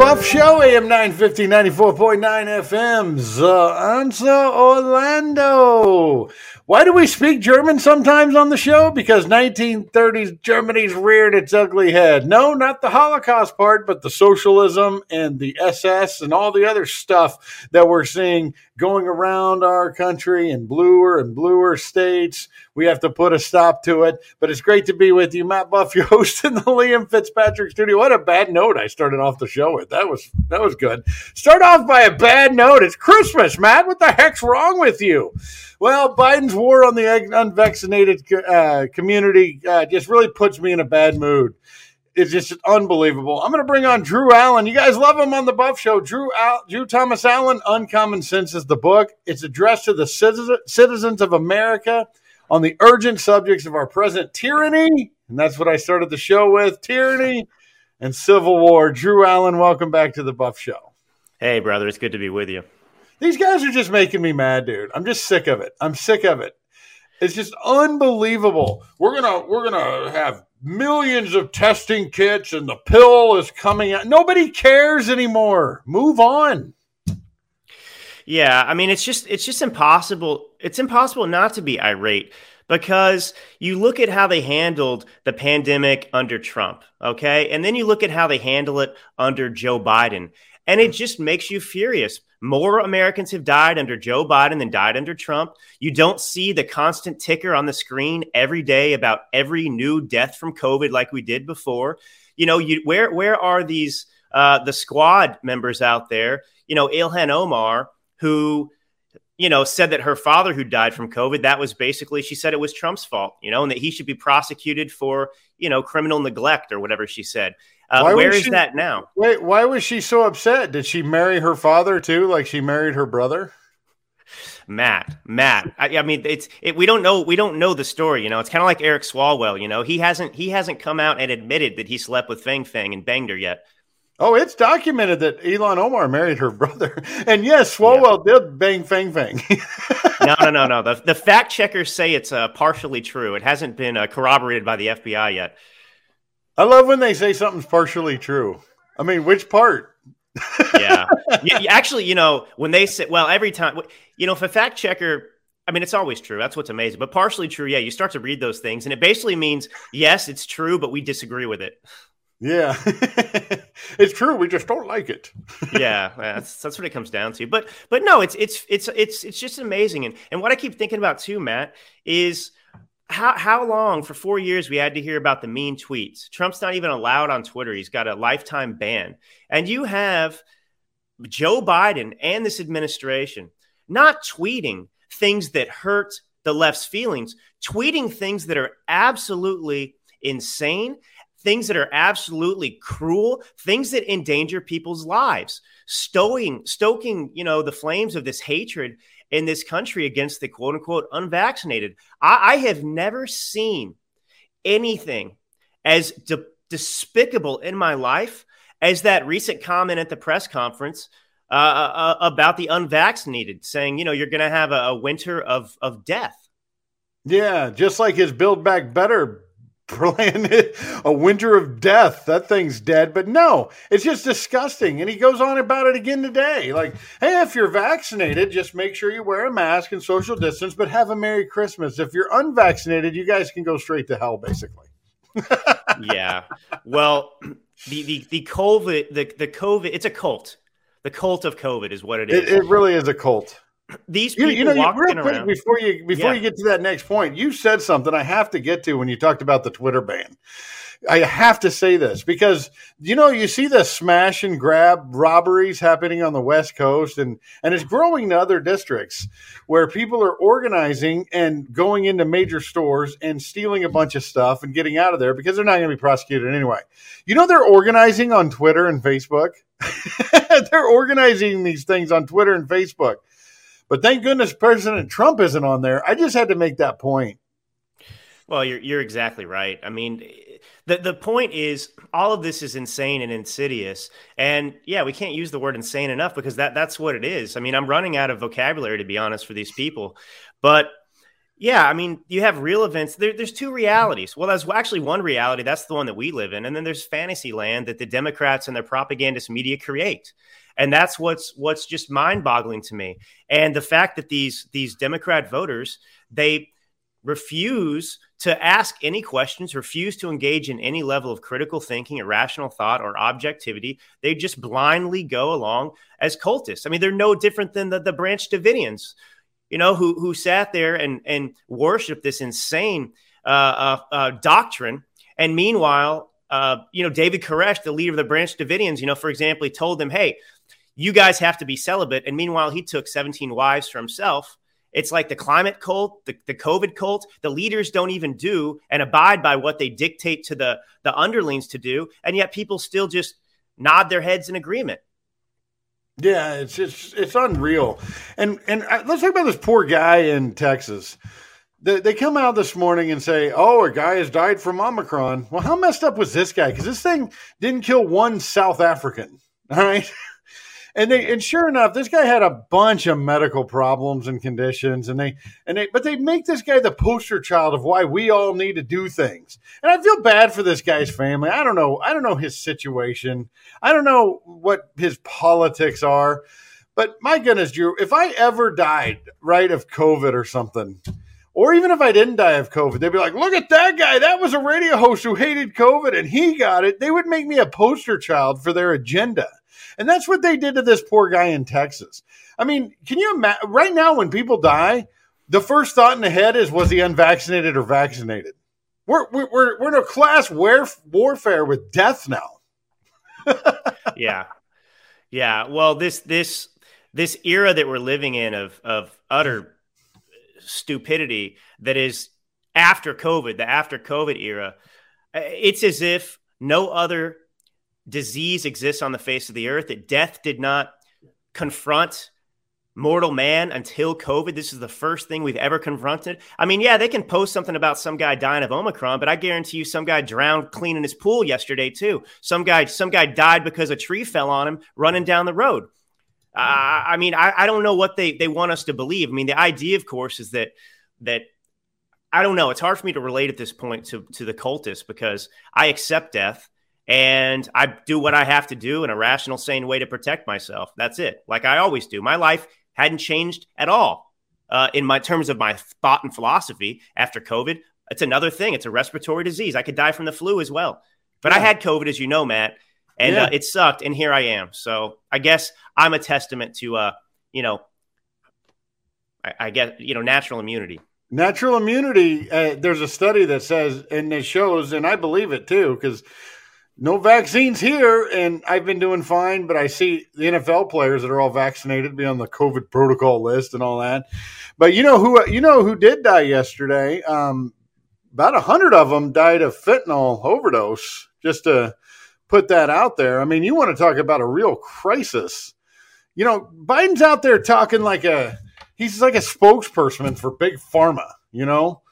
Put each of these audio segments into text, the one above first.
Buff Show, AM 950, 94.9 FM, Answer Orlando. Why do we speak German sometimes on the show? Because 1930s Germany's reared its ugly head. No, not the Holocaust part, but the socialism and the SS and all the other stuff that we're seeing going around our country in bluer and bluer states. We have to put a stop to it. But it's great to be with you, Matt Buff, your host in the Liam Fitzpatrick studio. What a bad note I started off the show with. That was that was good. Start off by a bad note. It's Christmas, Matt. What the heck's wrong with you? Well, Biden's war on the unvaccinated uh, community uh, just really puts me in a bad mood. It's just unbelievable. I'm going to bring on Drew Allen. You guys love him on the Buff Show. Drew, Al- Drew Thomas Allen, Uncommon Sense is the book. It's addressed to the citizens of America on the urgent subjects of our present tyranny. And that's what I started the show with tyranny and civil war. Drew Allen, welcome back to the Buff Show. Hey, brother. It's good to be with you. These guys are just making me mad, dude. I'm just sick of it. I'm sick of it. It's just unbelievable. We're gonna we're gonna have millions of testing kits, and the pill is coming out. Nobody cares anymore. Move on. Yeah, I mean, it's just it's just impossible. It's impossible not to be irate because you look at how they handled the pandemic under Trump, okay, and then you look at how they handle it under Joe Biden, and it just makes you furious more Americans have died under Joe Biden than died under Trump. You don't see the constant ticker on the screen every day about every new death from COVID like we did before. You know, you, where where are these uh, the squad members out there? You know, Ilhan Omar, who you know said that her father who died from COVID, that was basically she said it was Trump's fault. You know, and that he should be prosecuted for you know criminal neglect or whatever she said. Uh, where is she, that now? Wait, why was she so upset? Did she marry her father too, like she married her brother? Matt, Matt. I, I mean, it's it, we don't know we don't know the story. You know, it's kind of like Eric Swalwell. You know, he hasn't he hasn't come out and admitted that he slept with Fang Fang and banged her yet. Oh, it's documented that Ilhan Omar married her brother, and yes, Swalwell yeah. did bang Fang Fang. no, no, no, no. The, the fact checkers say it's uh, partially true. It hasn't been uh, corroborated by the FBI yet. I love when they say something's partially true. I mean, which part? yeah. yeah. Actually, you know, when they say, well, every time, you know, if a fact checker, I mean, it's always true. That's what's amazing. But partially true, yeah, you start to read those things, and it basically means, yes, it's true, but we disagree with it. Yeah, it's true. We just don't like it. yeah, that's that's what it comes down to. But but no, it's it's it's it's it's just amazing. And and what I keep thinking about too, Matt, is how how long for four years we had to hear about the mean tweets? Trump's not even allowed on Twitter. He's got a lifetime ban. And you have Joe Biden and this administration not tweeting things that hurt the left's feelings, tweeting things that are absolutely insane, things that are absolutely cruel, things that endanger people's lives, stoking, stoking, you know, the flames of this hatred in this country against the quote unquote unvaccinated. I, I have never seen anything as de- despicable in my life as that recent comment at the press conference uh, uh, uh about the unvaccinated, saying, you know, you're going to have a, a winter of, of death. Yeah, just like his Build Back Better a winter of death. That thing's dead. But no, it's just disgusting. And he goes on about it again today. Like, hey, if you're vaccinated, just make sure you wear a mask and social distance, but have a Merry Christmas. If you're unvaccinated, you guys can go straight to hell, basically. yeah. Well, the, the, the COVID, the, the COVID, it's a cult. The cult of COVID is what it is. It, it really is a cult these people you, you know, walking quick, around. Before you before yeah. you get to that next point, you said something I have to get to when you talked about the Twitter ban. I have to say this because you know you see the smash and grab robberies happening on the West Coast and and it's growing to other districts where people are organizing and going into major stores and stealing a bunch of stuff and getting out of there because they're not going to be prosecuted anyway. You know they're organizing on Twitter and Facebook. they're organizing these things on Twitter and Facebook. But thank goodness President Trump isn't on there. I just had to make that point. Well, you're you're exactly right. I mean, the the point is all of this is insane and insidious. And yeah, we can't use the word insane enough because that that's what it is. I mean, I'm running out of vocabulary to be honest for these people. But Yeah, I mean, you have real events. There, there's two realities. Well, there's actually one reality. That's the one that we live in, and then there's fantasy land that the Democrats and their propagandist media create, and that's what's what's just mind-boggling to me. And the fact that these these Democrat voters they refuse to ask any questions, refuse to engage in any level of critical thinking, irrational thought, or objectivity. They just blindly go along as cultists. I mean, they're no different than the, the Branch Davidians you know, who who sat there and and worshipped this insane uh, uh, uh, doctrine. And meanwhile, uh, you know, David Koresh, the leader of the Branch Davidians, you know, for example, he told them, "Hey, you guys have to be celibate." And meanwhile, he took 17 wives for himself. It's like the climate cult, the, the COVID cult. The leaders don't even do and abide by what they dictate to the the underlings to do, and yet people still just nod their heads in agreement. Yeah, it's it's it's unreal. And and uh, let's talk about this poor guy in Texas. They, they come out this morning and say, "Oh, a guy has died from Omicron." Well, how messed up was this guy? Because this thing didn't kill one South African. All right, and they and sure enough, this guy had a bunch of medical problems and conditions, and they and they but they make this guy the poster child of why we all need to do things. And I feel bad for this guy's family. I don't know. I don't know his situation. I don't know what his politics are. But my goodness, Drew, if I ever died right of COVID or something, or even if I didn't die of COVID, they'd be like, look at that guy. That was a radio host who hated COVID and he got it. They would make me a poster child for their agenda. And that's what they did to this poor guy in Texas. I mean, can you imagine right now when people die, the first thought in the head is was he unvaccinated or vaccinated? We're, we're, we're in a class warfare with death now. yeah. Yeah. Well, this, this, this era that we're living in of, of utter stupidity that is after COVID, the after COVID era, uh, it's as if no other disease exists on the face of the earth, that death did not confront mortal man until COVID. This is the first thing we've ever confronted. I mean, yeah, they can post something about some guy dying of Omicron, but I guarantee you some guy drowned cleaning his pool yesterday too. Some guy, some guy died because a tree fell on him running down the road. Uh, I mean, I, I don't know what they, they want us to believe. I mean, the idea, of course, is that that I don't know. It's hard for me to relate at this point to to the cultists because I accept death and I do what I have to do in a rational, sane way to protect myself. That's it. Like I always do. My life hadn't changed at all uh, in my terms of my thought and philosophy after COVID. It's another thing. It's a respiratory disease. I could die from the flu as well. But yeah. I had COVID, as you know, Matt, and yeah. uh, it sucked. And here I am. So I guess I'm a testament to, uh, you know, I, I get you know natural immunity. Natural immunity. Uh, there's a study that says, and it shows, and I believe it too, because no vaccines here, and I've been doing fine. But I see the NFL players that are all vaccinated be on the COVID protocol list and all that. But you know who you know who did die yesterday? Um, about a hundred of them died of fentanyl overdose. Just to put that out there. I mean, you want to talk about a real crisis? You know, Biden's out there talking like a he's like a spokesperson for big pharma. You know,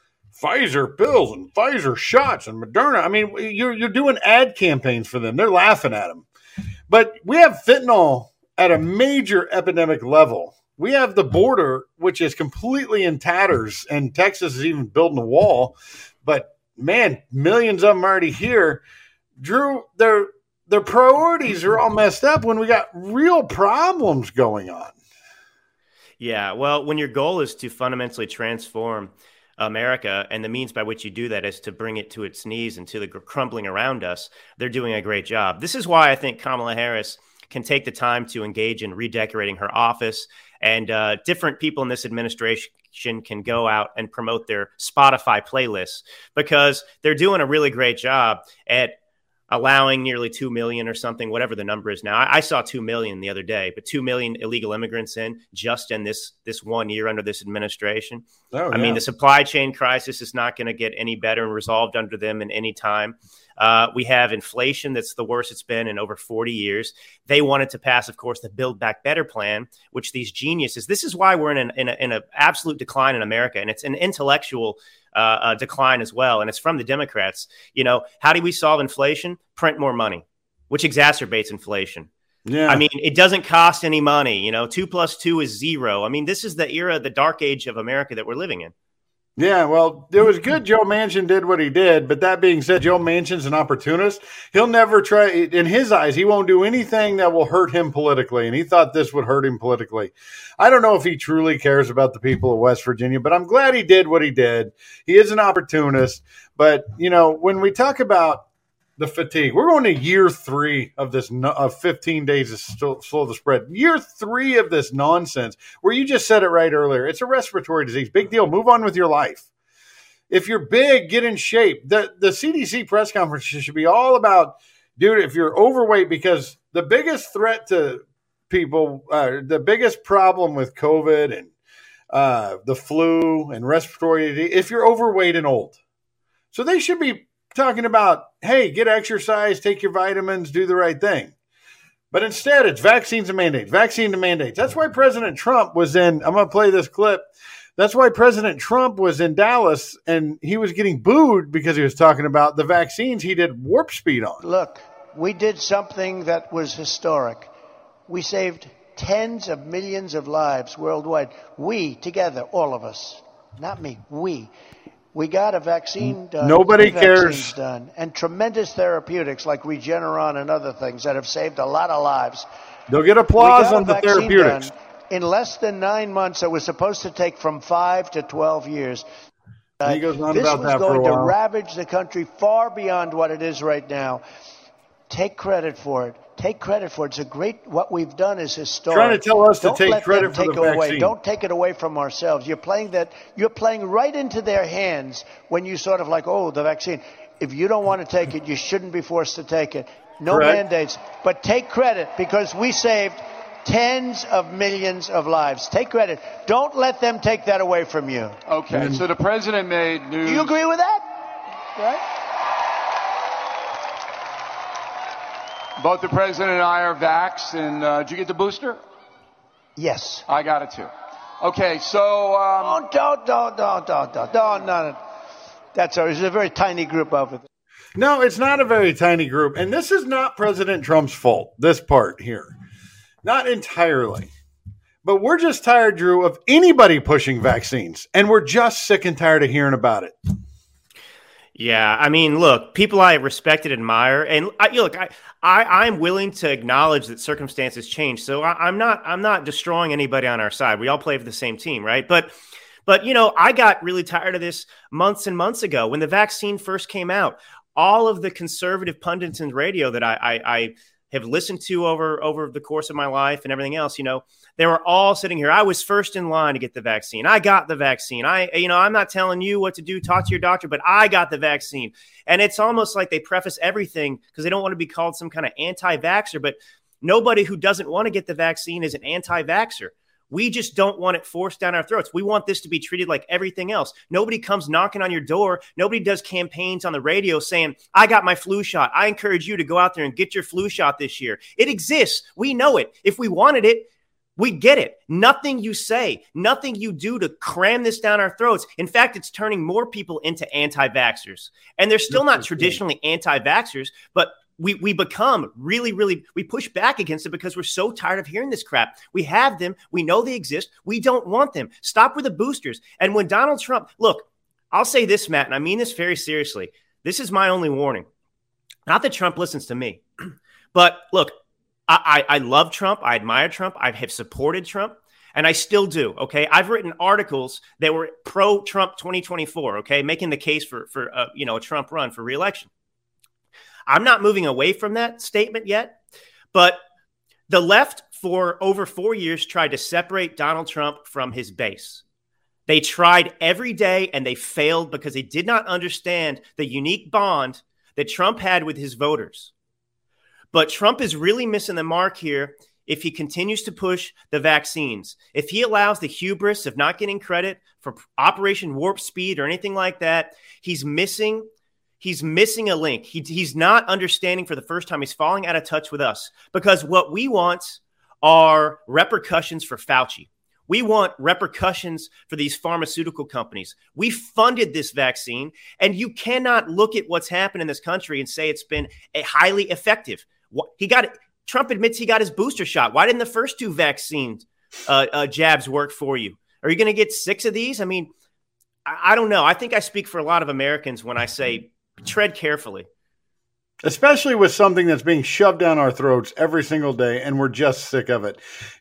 Pfizer pills and Pfizer shots and Moderna. I mean, you're you're doing ad campaigns for them. They're laughing at them. But we have fentanyl at a major epidemic level. We have the border, which is completely in tatters, and Texas is even building a wall. But man, millions of them already here. Drew, their their priorities are all messed up when we got real problems going on. Yeah, well, when your goal is to fundamentally transform America, and the means by which you do that is to bring it to its knees and to the crumbling around us. They're doing a great job. This is why I think Kamala Harris can take the time to engage in redecorating her office, and uh, different people in this administration can go out and promote their Spotify playlists because they're doing a really great job at allowing nearly 2 million or something whatever the number is now I, I, saw 2 million the other day but 2 million illegal immigrants in just in this this one year under this administration oh, i yeah. mean the supply chain crisis is not going to get any better and resolved under them in any time uh, we have inflation that's the worst it's been in over 40 years. They wanted to pass, of course, the Build Back Better plan, which these geniuses. This is why we're in an in, a, in a absolute decline in America, and it's an intellectual uh, uh, decline as well, and it's from the Democrats. You know, how do we solve inflation? Print more money, which exacerbates inflation. Yeah. I mean, it doesn't cost any money. You know, two plus two is zero. I mean, this is the era, the dark age of America that we're living in. Yeah, well, it was good Joe Manchin did what he did, but that being said, Joe Manchin's an opportunist. He'll never try, in his eyes, he won't do anything that will hurt him politically, and he thought this would hurt him politically. I don't know if he truly cares about the people of West Virginia, but I'm glad he did what he did. He is an opportunist, but, you know, when we talk about the fatigue. We're going to year three of this of 15 days of still slow the spread. Year three of this nonsense, where you just said it right earlier. It's a respiratory disease. Big deal. Move on with your life. If you're big, get in shape. The the CDC press conferences should be all about, dude. If you're overweight, because the biggest threat to people, uh, the biggest problem with COVID and uh, the flu and respiratory, if you're overweight and old. So they should be talking about, hey, get exercise, take your vitamins, do the right thing. But instead, it's vaccines and mandates, vaccine and mandates. That's why President Trump was in. I'm going to play this clip. That's why President Trump was in Dallas and he was getting booed because he was talking about the vaccines he did warp speed on. Look, we did something that was historic. We saved tens of millions of lives worldwide. We, together, all of us, not me, we. We got a vaccine done. Nobody cares. Done, and tremendous therapeutics like Regeneron and other things that have saved a lot of lives. They'll get applause on the therapeutics. in less than nine months, it was supposed to take from five to 12 years. Uh, he goes on this was going to ravage the country far beyond what it is right now. Take credit for it. Take credit for it. It's a great. What we've done is historic. Trying to tell us Don't to take let credit them for take the away. vaccine. Don't take it away from ourselves. You're playing that. You're playing right into their hands when you sort of like, oh, the vaccine. If you don't want to take it, you shouldn't be forced to take it. No Correct. mandates, but take credit because we saved tens of millions of lives. Take credit. Don't let them take that away from you. Okay, so the president made news. Do you agree with that? Right? Both the president and I are vaxxed, and uh, did you get the booster? Yes. I got it too. Okay, so um, Don't, don't, don't, don't, don't, don't, don't, no, no. That's all. It's a very tiny group over there. No, it's not a very tiny group. And this is not President Trump's fault, this part here. Not entirely. But we're just tired, Drew, of anybody pushing vaccines. And we're just sick and tired of hearing about it. Yeah, I mean, look, people I respect and admire, and I, look, I, I, I'm willing to acknowledge that circumstances change. So I, I'm not, I'm not destroying anybody on our side. We all play for the same team, right? But, but you know, I got really tired of this months and months ago when the vaccine first came out. All of the conservative pundits and radio that I, I, I have listened to over over the course of my life and everything else, you know, they were all sitting here. I was first in line to get the vaccine. I got the vaccine. I, you know, I'm not telling you what to do. Talk to your doctor, but I got the vaccine. And it's almost like they preface everything because they don't want to be called some kind of anti-vaxxer. But nobody who doesn't want to get the vaccine is an anti-vaxxer. We just don't want it forced down our throats. We want this to be treated like everything else. Nobody comes knocking on your door. Nobody does campaigns on the radio saying, I got my flu shot. I encourage you to go out there and get your flu shot this year. It exists. We know it. If we wanted it, we get it. Nothing you say, nothing you do to cram this down our throats. In fact, it's turning more people into anti vaxxers. And they're still not traditionally anti vaxxers, but we, we become really, really, we push back against it because we're so tired of hearing this crap. We have them. We know they exist. We don't want them. Stop with the boosters. And when Donald Trump, look, I'll say this, Matt, and I mean this very seriously. This is my only warning. Not that Trump listens to me, but look, I, I, I love Trump. I admire Trump. I have supported Trump and I still do. Okay, I've written articles that were pro Trump 2024. Okay, making the case for for uh, you know a Trump run for reelection. I'm not moving away from that statement yet, but the left for over four years tried to separate Donald Trump from his base. They tried every day and they failed because they did not understand the unique bond that Trump had with his voters. But Trump is really missing the mark here if he continues to push the vaccines. If he allows the hubris of not getting credit for Operation Warp Speed or anything like that, he's missing he's missing a link. He, he's not understanding for the first time. He's falling out of touch with us because what we want are repercussions for Fauci. We want repercussions for these pharmaceutical companies. We funded this vaccine, and you cannot look at what's happened in this country and say it's been a highly effective. He got. Trump admits he got his booster shot. Why didn't the first two vaccines uh, uh, jabs work for you? Are you going to get six of these? I mean, I, I don't know. I think I speak for a lot of Americans when I say tread carefully. Especially with something that's being shoved down our throats every single day, and we're just sick of it.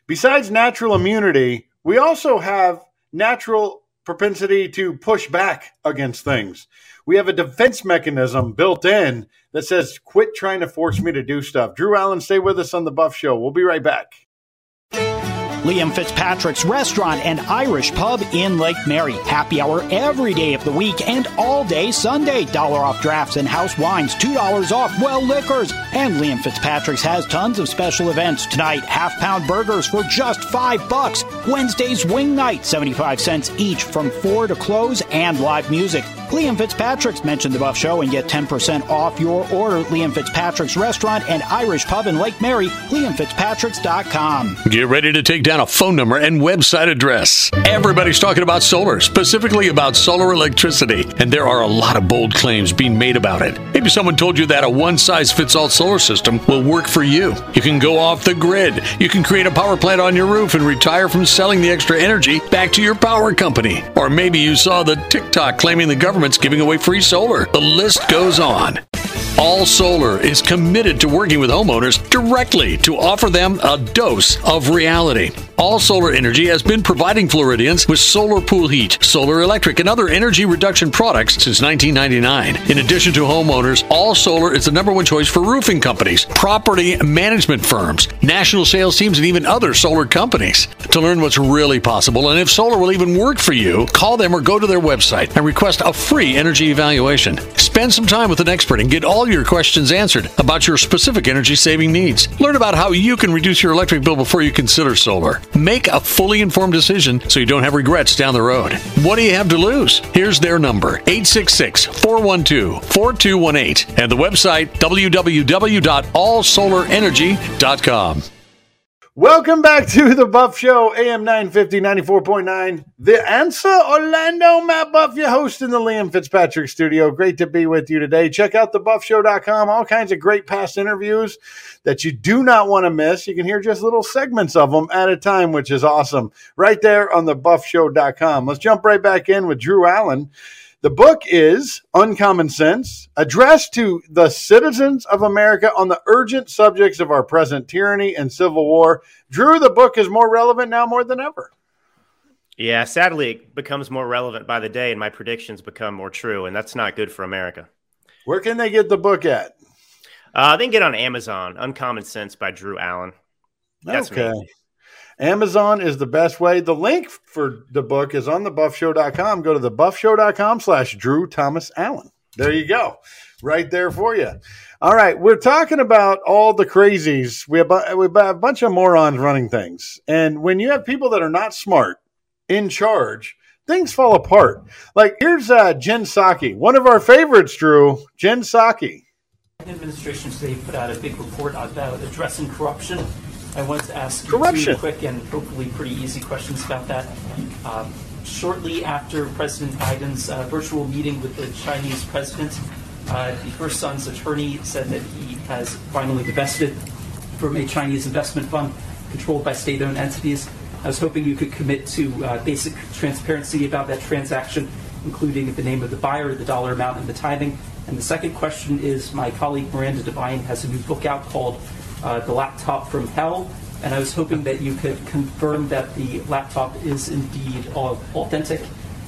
Besides natural immunity, we also have natural propensity to push back against things. We have a defense mechanism built in that says, quit trying to force me to do stuff. Drew Allen, stay with us on the Buff Show. We'll be right back. Liam Fitzpatrick's Restaurant and Irish Pub in Lake Mary. Happy hour every day of the week and all day Sunday. Dollar off drafts and house wines, $2 off well liquors. And Liam Fitzpatrick's has tons of special events. Tonight, half pound burgers for just five bucks. Wednesday's wing night, 75 cents each from four to close and live music. Liam Fitzpatrick's mentioned the Buff Show and get 10% off your order. Liam Fitzpatrick's Restaurant and Irish Pub in Lake Mary, liamfitzpatricks.com. Get ready to take down a phone number and website address. Everybody's talking about solar, specifically about solar electricity, and there are a lot of bold claims being made about it. Maybe someone told you that a one size fits all solar system will work for you. You can go off the grid, you can create a power plant on your roof and retire from selling the extra energy back to your power company. Or maybe you saw the TikTok claiming the government's giving away free solar. The list goes on. All Solar is committed to working with homeowners directly to offer them a dose of reality. All Solar Energy has been providing Floridians with solar pool heat, solar electric, and other energy reduction products since 1999. In addition to homeowners, All Solar is the number one choice for roofing companies, property management firms, national sales teams, and even other solar companies. To learn what's really possible and if solar will even work for you, call them or go to their website and request a free energy evaluation. Spend some time with an expert and get all your questions answered about your specific energy saving needs. Learn about how you can reduce your electric bill before you consider solar. Make a fully informed decision so you don't have regrets down the road. What do you have to lose? Here's their number 866 412 4218 and the website www.allsolarenergy.com. Welcome back to the Buff Show, AM 950, 94.9. The answer, Orlando. Matt Buff, your host in the Liam Fitzpatrick studio. Great to be with you today. Check out thebuffshow.com. All kinds of great past interviews that you do not want to miss. You can hear just little segments of them at a time, which is awesome. Right there on thebuffshow.com. Let's jump right back in with Drew Allen. The book is Uncommon Sense, addressed to the citizens of America on the urgent subjects of our present tyranny and civil war. Drew, the book is more relevant now more than ever. Yeah, sadly, it becomes more relevant by the day, and my predictions become more true, and that's not good for America. Where can they get the book at? Uh, they can get on Amazon. Uncommon Sense by Drew Allen. That's okay. Me. Amazon is the best way. The link for the book is on thebuffshow.com. Go to thebuffshow.com slash Drew Thomas Allen. There you go. Right there for you. All right. We're talking about all the crazies. We have, we have a bunch of morons running things. And when you have people that are not smart in charge, things fall apart. Like here's uh, Jen Psaki, one of our favorites, Drew. Jen Psaki. Administration today put out a big report about addressing corruption I want to ask Corruption. two quick and hopefully pretty easy questions about that. Um, shortly after President Biden's uh, virtual meeting with the Chinese president, uh, the First Son's attorney said that he has finally divested from a Chinese investment fund controlled by state owned entities. I was hoping you could commit to uh, basic transparency about that transaction, including the name of the buyer, the dollar amount, and the timing. And the second question is my colleague Miranda Devine has a new book out called uh, the laptop from hell, and I was hoping that you could confirm that the laptop is indeed authentic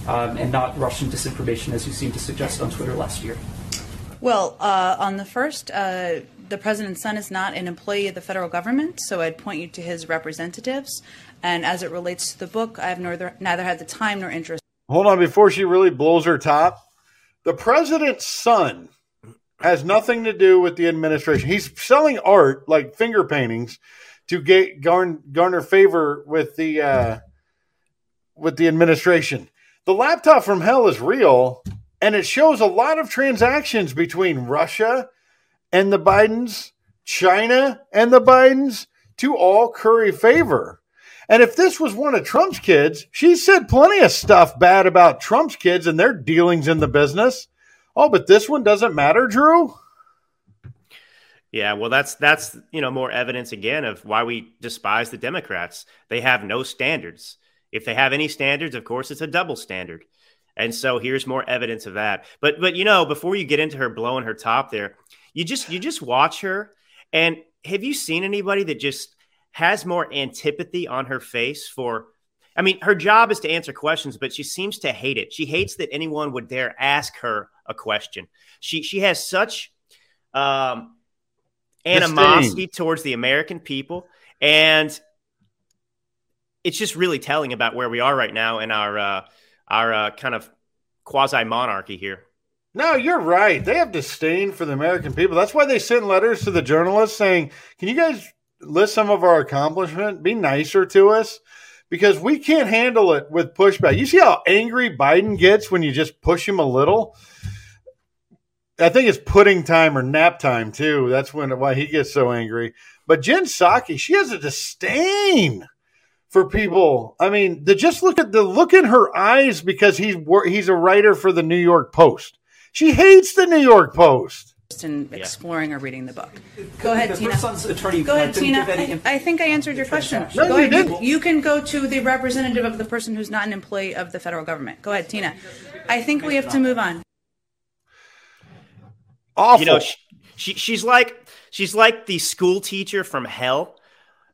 um, and not Russian disinformation, as you seemed to suggest on Twitter last year. Well, uh, on the first, uh, the president's son is not an employee of the federal government, so I'd point you to his representatives. And as it relates to the book, I have neither, neither had the time nor interest. Hold on, before she really blows her top, the president's son has nothing to do with the administration. He's selling art like finger paintings to get garn, garner favor with the uh, with the administration. The laptop from hell is real, and it shows a lot of transactions between Russia and the Bidens, China and the Bidens to all curry favor. And if this was one of Trump's kids, she said plenty of stuff bad about Trump's kids and their dealings in the business. Oh, but this one doesn't matter, Drew? Yeah, well, that's that's you know more evidence again of why we despise the Democrats. They have no standards. If they have any standards, of course, it's a double standard. And so here's more evidence of that. But but you know, before you get into her blowing her top there, you just you just watch her and have you seen anybody that just has more antipathy on her face for I mean, her job is to answer questions, but she seems to hate it. She hates that anyone would dare ask her a question. She she has such um, animosity towards the American people, and it's just really telling about where we are right now in our uh, our uh, kind of quasi monarchy here. No, you're right. They have disdain for the American people. That's why they send letters to the journalists saying, "Can you guys list some of our accomplishment? Be nicer to us." Because we can't handle it with pushback. You see how angry Biden gets when you just push him a little? I think it's pudding time or nap time too. That's when why he gets so angry. But Jen Psaki, she has a disdain for people. I mean, the, just look at the look in her eyes because he's he's a writer for the New York Post. She hates the New York Post. In exploring or reading the book. Go ahead, the Tina. first son's attorney Go ahead, Tina. I, I think I answered your question. No, go you ahead. didn't. You can go to the representative of the person who's not an employee of the federal government. Go ahead, Tina. I think we have to move on. Awful. You know, she, she she's like she's like the school teacher from hell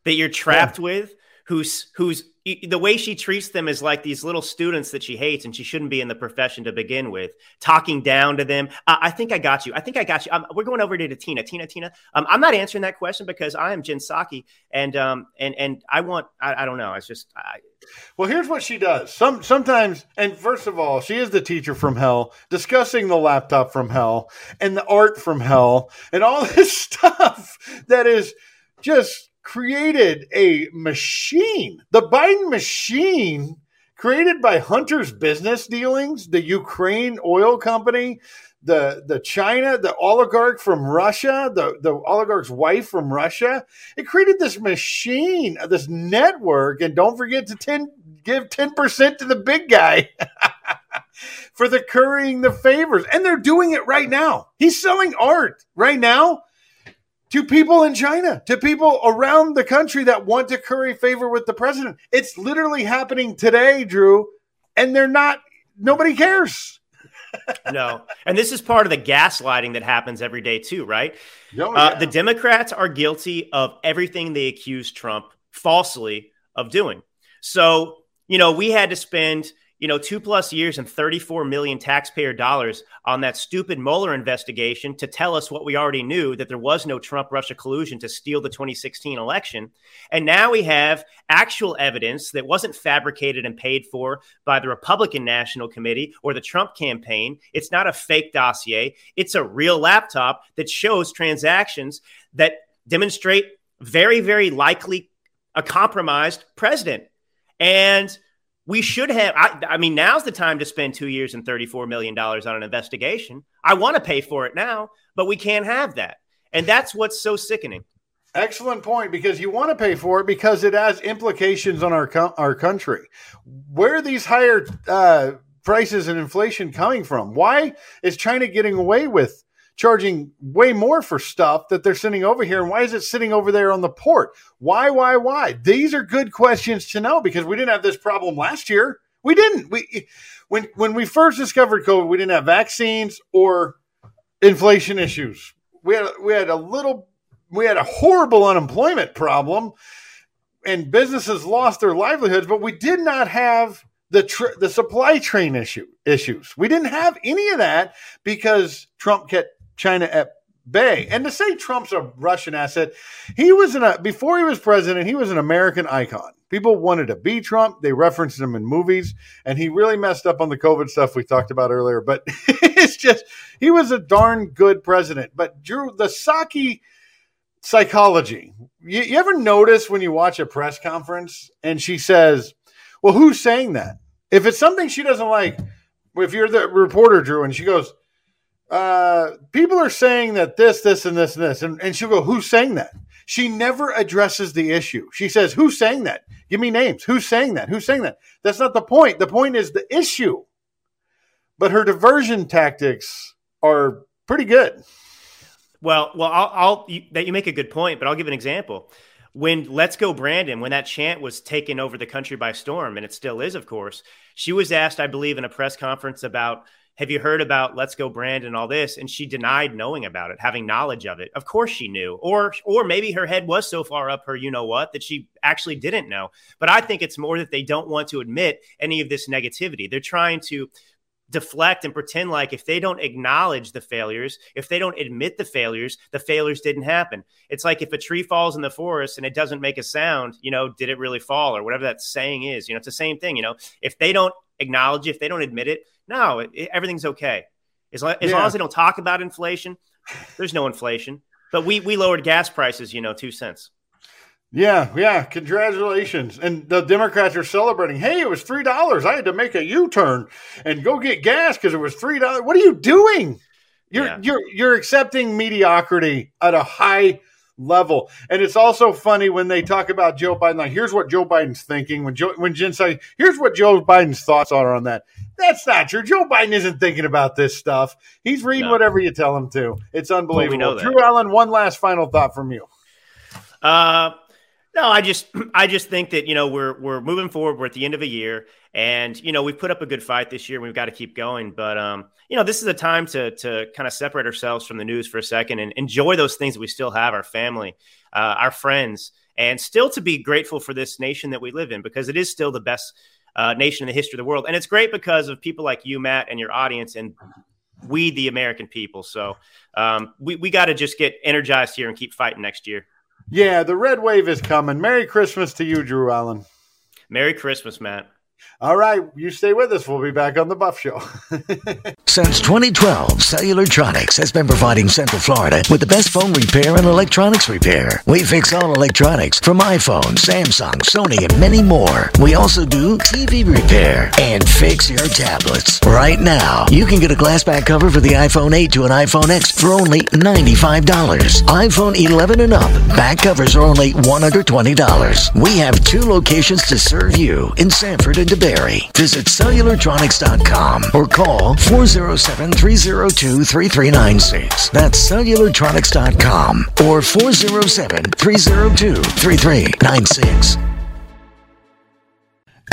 that you're trapped with, who's who's the way she treats them is like these little students that she hates and she shouldn't be in the profession to begin with talking down to them. Uh, i think i got you. I think i got you. Um, we're going over to, to tina. Tina tina. Um, i'm not answering that question because i am Jen Psaki and um and and i want i, I don't know. It's just I, Well, here's what she does. Some sometimes, and first of all, she is the teacher from hell, discussing the laptop from hell and the art from hell, and all this stuff that is just created a machine. The Biden machine created by Hunter's business dealings, the Ukraine oil company, the the China, the oligarch from Russia, the, the oligarch's wife from Russia. It created this machine, uh, this network, and don't forget to ten, give 10% to the big guy. For the currying the favors. And they're doing it right now. He's selling art right now to people in China, to people around the country that want to curry favor with the president. It's literally happening today, Drew, and they're not, nobody cares. no and this is part of the gaslighting that happens every day too right Oh, Uh, the Democrats are guilty of everything they accuse Trump falsely of doing. So, you know, we had to spend, you know, two plus years and 34 million taxpayer dollars on that stupid Mueller investigation to tell us what we already knew that there was no Trump Russia collusion to steal the 2016 election. And now we have actual evidence that wasn't fabricated and paid for by the Republican National Committee or the Trump campaign. It's not a fake dossier, it's a real laptop that shows transactions that demonstrate very, very likely a compromised president. And we should have, I, I mean, now's the time to spend two years and $34 million on an investigation. I want to pay for it now, but we can't have that. And that's what's so sickening. Excellent point because you want to pay for it because it has implications on our co- our country. Where are these higher uh, prices and inflation coming from? Why is China getting away with charging way more for stuff that they're sending over here, and why is it sitting over there on the port? Why, why, why? These are good questions to know because we didn't have this problem last year. We didn't. We when when we first discovered COVID, we didn't have vaccines or inflation issues. We had we had a little we had a horrible unemployment problem and businesses lost their livelihoods, but we did not have the tr- the supply chain issue issues. We didn't have any of that because Trump kept China at bay. And to say Trump's a Russian asset, he was a before he was president, he was an American icon. People wanted to be Trump. They referenced him in movies, and he really messed up on the COVID stuff we talked about earlier. But it's just he was a darn good president. But Drew, the Psaki psychology. You, you ever notice when you watch a press conference and she says, "Well, who's saying that?" If it's something she doesn't like, if you're the reporter, Drew, and she goes, uh, "People are saying that this, this, and this, and this," and, and she'll go, "Who's saying that?" She never addresses the issue. She says, "Who's saying that? Give me names. Who's saying that? Who's saying that?" That's not the point. The point is the issue. But her diversion tactics are pretty good. Well, well, I'll, I'll you, that you make a good point, but I'll give an example. when Let's Go Brandon, when that chant was taken over the country by storm, and it still is, of course, she was asked, I believe, in a press conference about, have you heard about Let's Go Brandon all this? And she denied knowing about it, having knowledge of it. Of course she knew. Or or maybe her head was so far up her you know what that she actually didn't know. But I think it's more that they don't want to admit any of this negativity. They're trying to deflect and pretend like if they don't acknowledge the failures, if they don't admit the failures, the failures didn't happen. It's like if a tree falls in the forest and it doesn't make a sound, you know, did it really fall or whatever that saying is? You know, it's the same thing. You know, if they don't acknowledge it, if they don't admit it, no, it, it, everything's okay. As, long, as yeah. long as they don't talk about inflation, there's no inflation. But we we lowered gas prices, you know, two cents. Yeah, yeah. Congratulations. And the Democrats are celebrating. Hey, it was three dollars. I had to make a U-turn and go get gas because it was three dollars. What are you doing? You're yeah. you're you're accepting mediocrity at a high level. And it's also funny when they talk about Joe Biden. Like, here's what Joe Biden's thinking. When Joe when Jen says, here's what Joe Biden's thoughts are on that. That's not true. Joe Biden isn't thinking about this stuff. He's reading no. whatever you tell him to. It's unbelievable. Well, we Drew Allen, one last final thought from you. Uh no, I just I just think that you know we're we're moving forward. We're at the end of a year, and you know we've put up a good fight this year. and We've got to keep going, but um, you know this is a time to to kind of separate ourselves from the news for a second and enjoy those things that we still have, our family, uh, our friends, and still to be grateful for this nation that we live in because it is still the best uh, nation in the history of the world, and it's great because of people like you, Matt, and your audience, and we, the American people. So um, we we got to just get energized here and keep fighting next year. Yeah, the red wave is coming. Merry Christmas to you, Drew Allen. Merry Christmas, Matt. All right, you stay with us. We'll be back on the Buff Show. Since 2012, Cellulartronics has been providing Central Florida with the best phone repair and electronics repair. We fix all electronics from iPhone, Samsung, Sony, and many more. We also do TV repair and fix your tablets. Right now, you can get a glass back cover for the iPhone 8 to an iPhone X for only $95. iPhone 11 and up, back covers are only $120. We have two locations to serve you in Sanford and DeBary. Visit cellulartronics.com or call 407 302 3396. That's cellulartronics.com or 407 302 3396.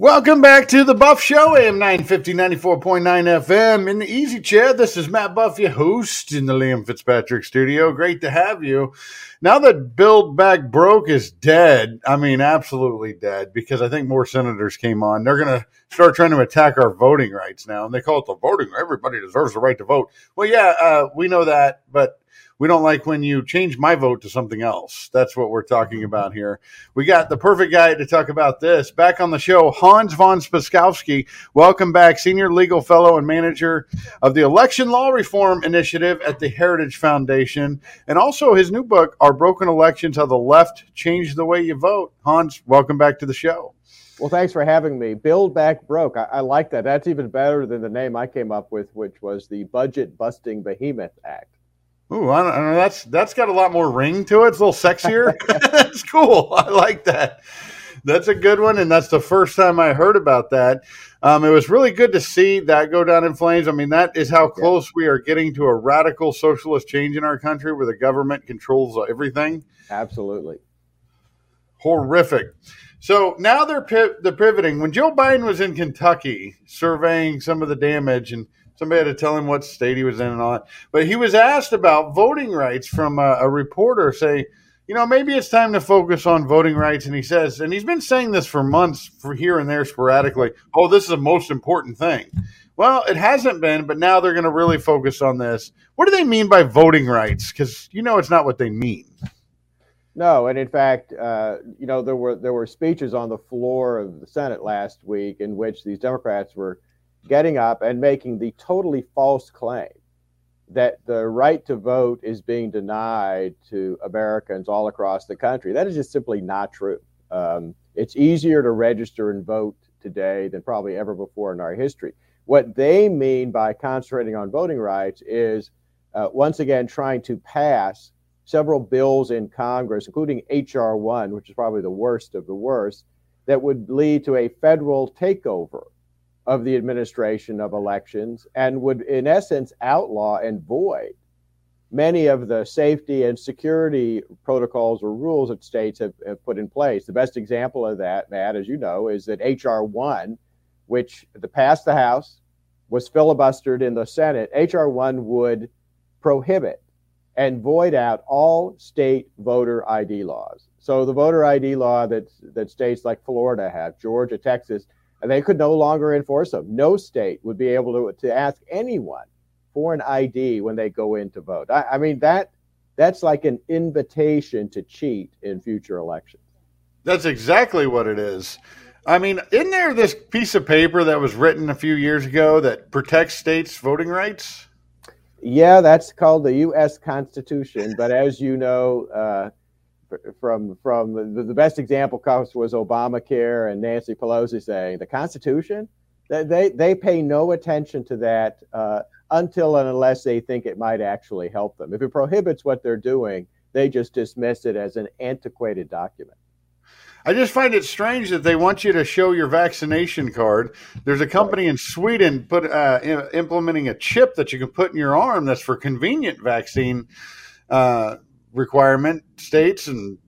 Welcome back to the Buff Show, AM 950, 94.9 FM. In the easy chair, this is Matt Buff, your host in the Liam Fitzpatrick studio. Great to have you. Now that Build Back Broke is dead, I mean, absolutely dead, because I think more senators came on. They're going to start trying to attack our voting rights now. And they call it the voting. Everybody deserves the right to vote. Well, yeah, uh, we know that, but we don't like when you change my vote to something else. That's what we're talking about here. We got the perfect guy to talk about this. Back on the show, Hans von Spakovsky. Welcome back, Senior Legal Fellow and Manager of the Election Law Reform Initiative at the Heritage Foundation. And also his new book, Our Broken Elections How the Left Changed the Way You Vote. Hans, welcome back to the show. Well, thanks for having me. Build Back Broke. I, I, like that. That's even better than the name I came up with, which was the Budget Busting Behemoth Act. Ooh, I don't, I don't know. That's that's got a lot more ring to it. It's a little sexier. that's cool. I like that. That's a good one, and that's the first time I heard about that. Um, it was really good to see that go down in flames. I mean, that is how close yeah. we are getting to a radical socialist change in our country, where the government controls everything. Absolutely horrific. So now they're they're pivoting. When Joe Biden was in Kentucky surveying some of the damage and Somebody had to tell him what state he was in and all that. But he was asked about voting rights from a, a reporter, say, you know, maybe it's time to focus on voting rights. And he says, and he's been saying this for months, for here and there sporadically. Oh, this is the most important thing. Well, it hasn't been, but now they're going to really focus on this. What do they mean by voting rights? Because you know it's not what they mean. No, and in fact, uh, you know there were there were speeches on the floor of the Senate last week in which these Democrats were getting up and making the totally false claim that the right to vote is being denied to Americans all across the country. That is just simply not true. Um, it's easier to register and vote today than probably ever before in our history. What they mean by concentrating on voting rights is uh, once again trying to pass several bills in Congress, including H.R. 1, which is probably the worst of the worst, that would lead to a federal takeover of the administration of elections and would, in essence, outlaw and void many of the safety and security protocols or rules that states have, have put in place. The best example of that, Matt, as you know, is that H.R. 1, which passed the House, was filibustered in the Senate. H.R. 1 would prohibit and void out all state voter ID laws. So the voter ID law that, that states like Florida have, Georgia, Texas, they could no longer enforce them. No state would be able to, to ask anyone for an ID when they go in to vote. I, I mean, that that's like an invitation to cheat in future elections. That's exactly what it is. I mean, isn't there this piece of paper that was written a few years ago that protects states' voting rights? Yeah, that's called the U.S. Constitution. But as you know, uh, from from the, the best example comes was Obamacare and Nancy Pelosi saying the Constitution. They they pay no attention to that uh, until and unless they think it might actually help them. If it prohibits what they're doing, they just dismiss it as an antiquated document. I just find it strange that they want you to show your vaccination card. There's a company in Sweden put uh, implementing a chip that you can put in your arm that's for convenient vaccine uh, requirement states and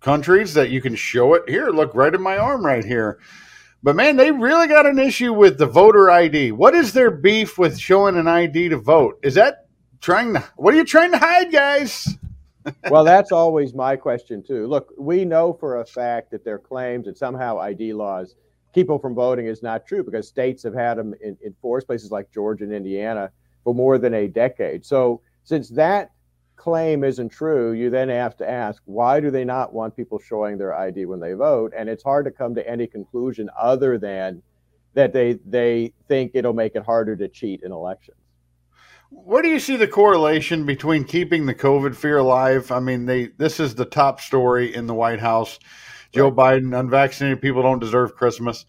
countries that you can show it here. Look right in my arm right here. But man, they really got an issue with the voter ID. What is their beef with showing an ID to vote? Is that trying to? What are you trying to hide, guys? well, that's always my question too. Look, we know for a fact that their claims that somehow ID laws keep people from voting is not true because states have had them in, enforced, places like Georgia and Indiana, for more than a decade. So, since that claim isn't true, you then have to ask why do they not want people showing their ID when they vote? And it's hard to come to any conclusion other than that they they think it'll make it harder to cheat in elections. Where do you see the correlation between keeping the COVID fear alive? I mean, they this is the top story in the White House. Joe right. Biden, unvaccinated people don't deserve Christmas.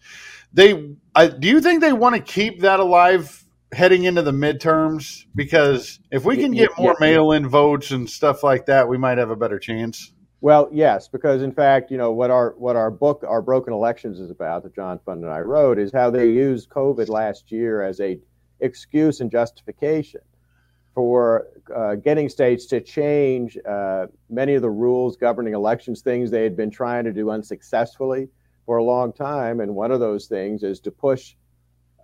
They, I, do you think they want to keep that alive heading into the midterms? Because if we can get more mail-in votes and stuff like that, we might have a better chance. Well, yes, because in fact, you know what our what our book, our broken elections, is about that John Fund and I wrote is how they used COVID last year as a excuse and justification for uh, getting states to change uh, many of the rules governing elections, things they had been trying to do unsuccessfully for a long time. And one of those things is to push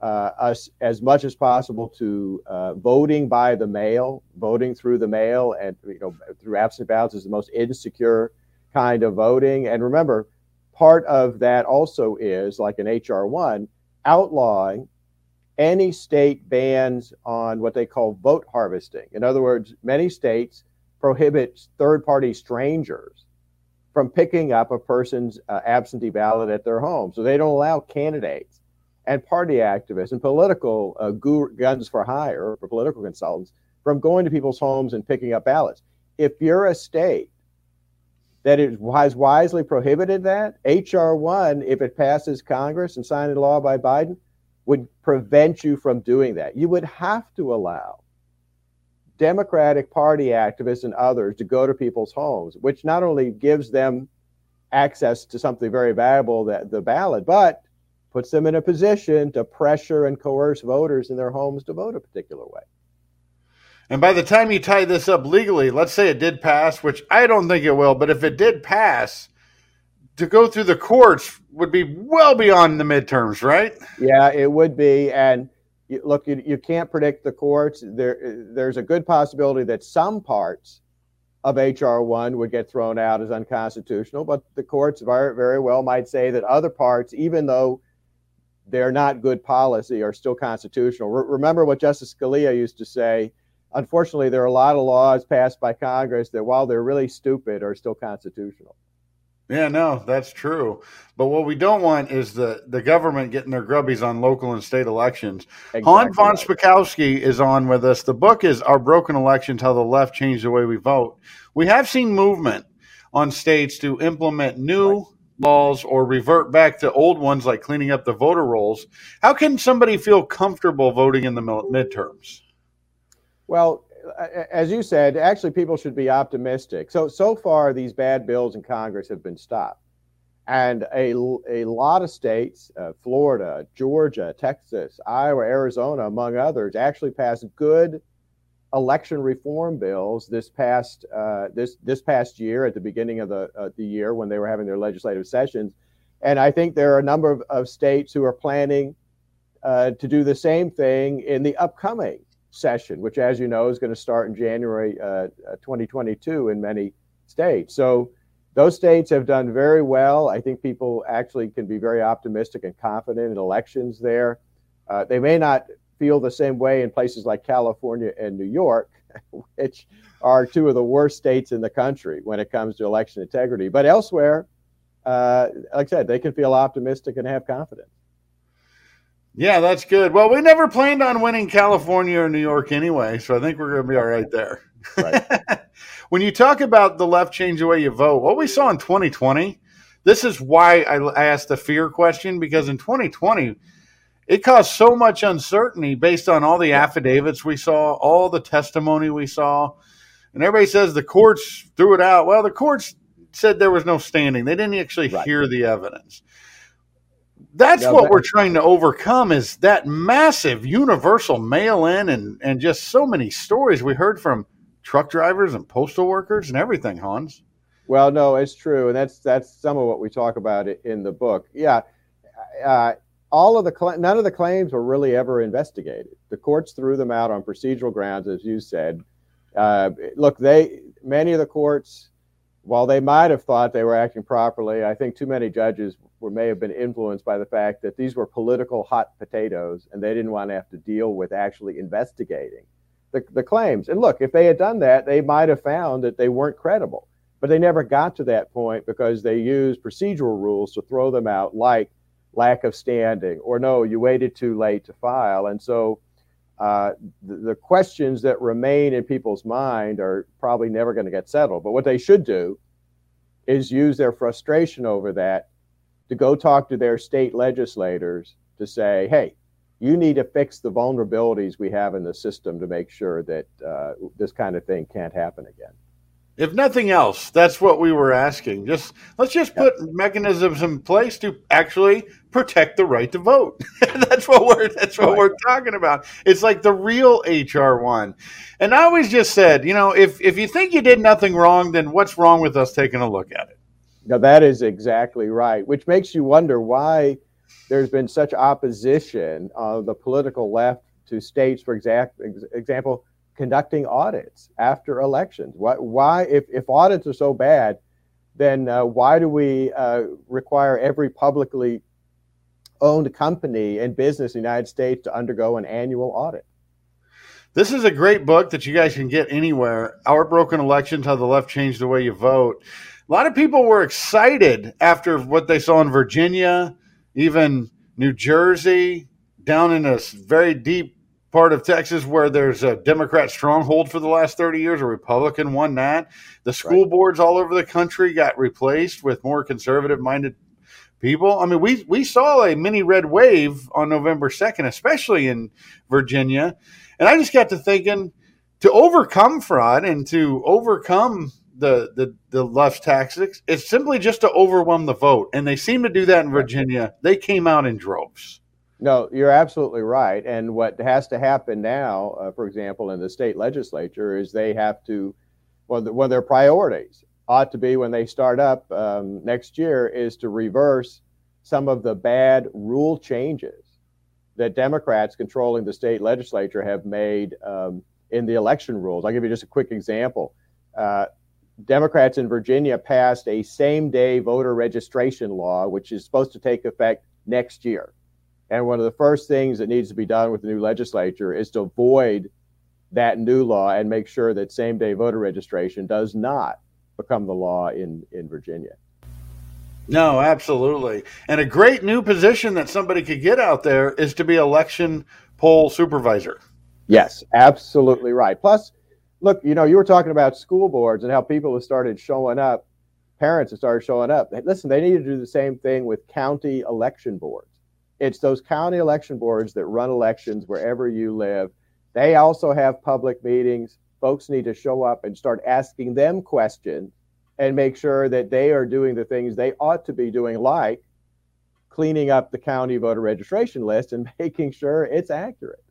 us as much as possible to uh, voting by the mail, voting through the mail, and you know through absent ballots is the most insecure kind of voting. And remember, part of that also is like an HR one outlawing any state bans on what they call vote harvesting. In other words, many states prohibit third-party strangers from picking up a person's uh, absentee ballot at their home. So they don't allow candidates and party activists and political uh, guns for hire for political consultants from going to people's homes and picking up ballots. If you're a state that has wisely prohibited that, HR 1, if it passes Congress and signed into law by Biden, would prevent you from doing that. You would have to allow Democratic Party activists and others to go to people's homes, which not only gives them access to something very valuable, that the ballot, but puts them in a position to pressure and coerce voters in their homes to vote a particular way. And by the time you tie this up legally, let's say it did pass, which I don't think it will, but if it did pass, to go through the courts would be well beyond the midterms, right? Yeah, it would be. And you, look, you, you can't predict the courts. There, there's a good possibility that some parts of HR one would get thrown out as unconstitutional, but the courts very, very well might say that other parts, even though they're not good policy are still constitutional. Re- remember what Justice Scalia used to say. Unfortunately, there are a lot of laws passed by Congress that, while they're really stupid, are still constitutional. Yeah, no, that's true. But what we don't want is the, the government getting their grubbies on local and state elections. Exactly Hans von right. Spakovsky is on with us. The book is Our Broken Elections How the Left Changed the Way We Vote. We have seen movement on states to implement new. Laws or revert back to old ones like cleaning up the voter rolls. How can somebody feel comfortable voting in the midterms? Well, as you said, actually, people should be optimistic. So, so far, these bad bills in Congress have been stopped. And a, a lot of states, uh, Florida, Georgia, Texas, Iowa, Arizona, among others, actually passed good election reform bills this past uh, this this past year at the beginning of the uh, the year when they were having their legislative sessions, and I think there are a number of, of states who are planning uh, to do the same thing in the upcoming session, which, as you know, is going to start in January uh, uh, 2022 in many states. So those states have done very well. I think people actually can be very optimistic and confident in elections there. Uh, they may not feel the same way in places like California and New York, which are two of the worst states in the country when it comes to election integrity. But elsewhere, uh, like I said, they can feel optimistic and have confidence. Yeah, that's good. Well, we never planned on winning California or New York anyway, so I think we're going to be all right there. Right. when you talk about the left change the way you vote, what we saw in 2020, this is why I asked the fear question because in 2020, it caused so much uncertainty based on all the affidavits we saw, all the testimony we saw. And everybody says the courts threw it out. Well, the courts said there was no standing. They didn't actually right. hear the evidence. That's no, what we're trying to overcome is that massive universal mail in and, and just so many stories we heard from truck drivers and postal workers and everything, Hans. Well, no, it's true. And that's that's some of what we talk about in the book. Yeah. Uh, all of the none of the claims were really ever investigated. The courts threw them out on procedural grounds, as you said. Uh, look, they many of the courts, while they might have thought they were acting properly, I think too many judges were may have been influenced by the fact that these were political hot potatoes, and they didn't want to have to deal with actually investigating the, the claims. And look, if they had done that, they might have found that they weren't credible. But they never got to that point because they used procedural rules to throw them out, like lack of standing, or no, you waited too late to file. And so uh, the, the, questions that remain in people's mind are probably never going to get settled. But what they should do is use their frustration over that to go talk to their state legislators to say, hey, you need to fix the vulnerabilities we have in the system to make sure that uh, this kind of thing can't happen again. If nothing else, that's what we were asking. Just let's just put mechanisms in place to actually protect the right to vote. that's what we're that's what right. we're talking about. It's like the real HR one. And I always just said, you know, if if you think you did nothing wrong, then what's wrong with us taking a look at it? Now that is exactly right, which makes you wonder why there's been such opposition of the political left to states, for exact, example, conducting audits after elections. Why, why if, if audits are so bad, then uh, why do we uh, require every publicly owned company and business in the United States to undergo an annual audit? This is a great book that you guys can get anywhere. Our Broken Elections How the Left Changed the Way You Vote. A lot of people were excited after what they saw in Virginia, even New Jersey, down in a very deep part of Texas where there's a Democrat stronghold for the last 30 years. A Republican won that. The school right. boards all over the country got replaced with more conservative minded people. I mean, we, we saw a mini red wave on November 2nd, especially in Virginia. And I just got to thinking to overcome fraud and to overcome the, the, the left tactics, it's simply just to overwhelm the vote. And they seem to do that in Virginia. They came out in droves. No, you're absolutely right. And what has to happen now, uh, for example, in the state legislature, is they have to, the, one of their priorities ought to be when they start up um, next year is to reverse some of the bad rule changes that Democrats controlling the state legislature have made um, in the election rules. I'll give you just a quick example. Uh, Democrats in Virginia passed a same day voter registration law, which is supposed to take effect next year. And one of the first things that needs to be done with the new legislature is to avoid that new law and make sure that same day voter registration does not become the law in, in Virginia. No, absolutely. And a great new position that somebody could get out there is to be election poll supervisor. Yes, absolutely right. Plus, look, you know, you were talking about school boards and how people have started showing up, parents have started showing up. Listen, they need to do the same thing with county election boards. It's those county election boards that run elections wherever you live. They also have public meetings. Folks need to show up and start asking them questions and make sure that they are doing the things they ought to be doing, like cleaning up the county voter registration list and making sure it's accurate.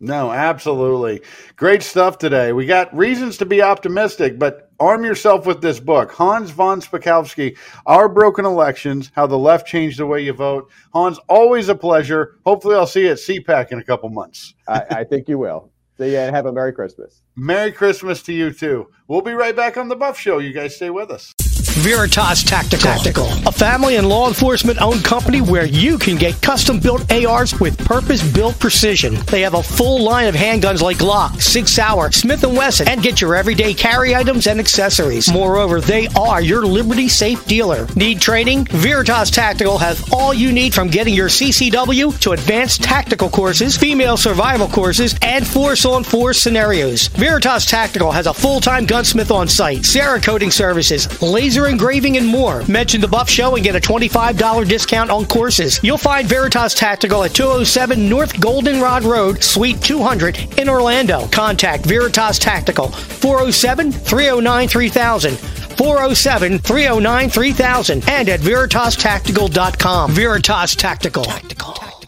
No, absolutely. Great stuff today. We got reasons to be optimistic, but arm yourself with this book Hans von Spakovsky, Our Broken Elections How the Left Changed the Way You Vote. Hans, always a pleasure. Hopefully, I'll see you at CPAC in a couple months. I, I think you will. See you and have a Merry Christmas. Merry Christmas to you, too. We'll be right back on The Buff Show. You guys stay with us. Veritas Tactical. Tactical. A family and law enforcement owned company where you can get custom built ARs with purpose built precision. They have a full line of handguns like Glock, Sig Sauer, Smith & Wesson, and get your everyday carry items and accessories. Moreover, they are your Liberty Safe dealer. Need training? Veritas Tactical has all you need from getting your CCW to advanced tactical courses, female survival courses, and force on force scenarios. Veritas Tactical has a full-time gunsmith on site, Cerakoting services, laser engraving, and more. Mention the Buff Show and get a $25 discount on courses. You'll find Veritas Tactical at 207 North Goldenrod Road, Suite 200 in Orlando. Contact Veritas Tactical 407 309 3000. 407 309 3000 and at veritastactical.com. Veritas Tactical. Tactical.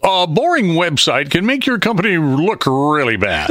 A boring website can make your company look really bad.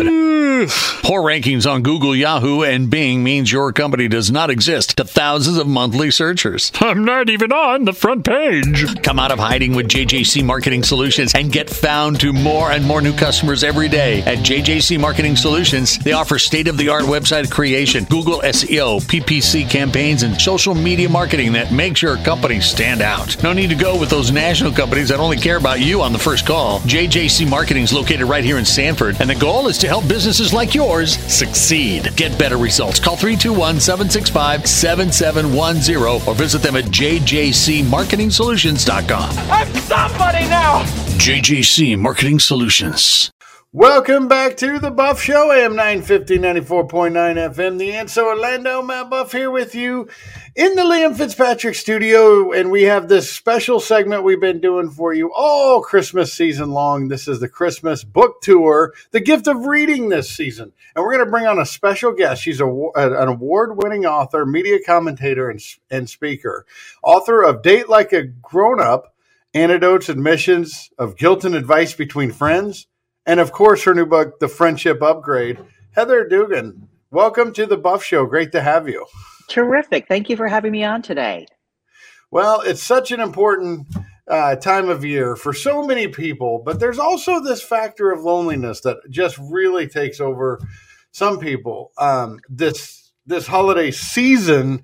Poor rankings on Google, Yahoo, and Bing means your company does not exist to thousands of monthly searchers. I'm not even on the front page. Come out of hiding with JJC Marketing Solutions and get found to more and more new customers every day. At JJC Marketing Solutions, they offer state of the art website creation, Google SEO, PPC campaigns, and social media marketing that makes your company stand out. No need to go with those national companies that only care about you on the first call. JJC Marketing is located right here in Sanford, and the goal is to help businesses like yours succeed. Get better results. Call 321 765 7710 or visit them at jjcmarketingsolutions.com. I'm somebody now! JJC Marketing Solutions. Welcome back to the Buff Show, AM 950, 94.9 FM. The answer Orlando, Matt Buff here with you in the Liam Fitzpatrick studio. And we have this special segment we've been doing for you all Christmas season long. This is the Christmas book tour, the gift of reading this season. And we're going to bring on a special guest. She's a, an award winning author, media commentator, and, and speaker, author of Date Like a Grown Up Anecdotes, Admissions of Guilt and Advice Between Friends and of course, her new book, The Friendship Upgrade. Heather Dugan, welcome to the Buff Show. Great to have you. Terrific. Thank you for having me on today. Well, it's such an important uh, time of year for so many people, but there's also this factor of loneliness that just really takes over some people. Um, this this holiday season,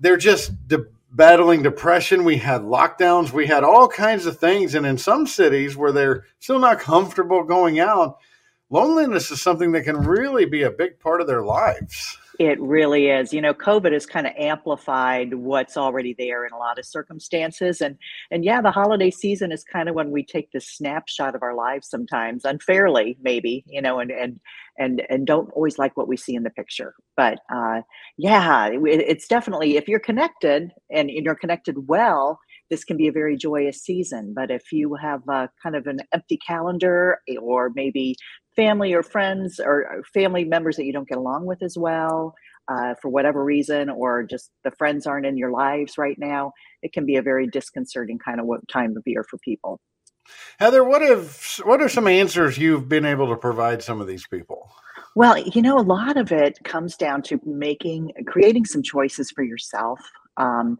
they're just de- battling depression. We had lockdowns. We had all kinds of things. And in some cities where they're still not comfortable going out, loneliness is something that can really be a big part of their lives. It really is. You know, COVID has kind of amplified what's already there in a lot of circumstances. And and yeah, the holiday season is kind of when we take this snapshot of our lives sometimes, unfairly, maybe, you know, and and and and don't always like what we see in the picture. But uh, yeah, it, it's definitely if you're connected and you're connected well, this can be a very joyous season. But if you have uh, kind of an empty calendar or maybe family or friends or family members that you don't get along with as well uh, for whatever reason, or just the friends aren't in your lives right now, it can be a very disconcerting kind of time of year for people. Heather, what if what are some answers you've been able to provide some of these people? Well, you know, a lot of it comes down to making creating some choices for yourself. Um,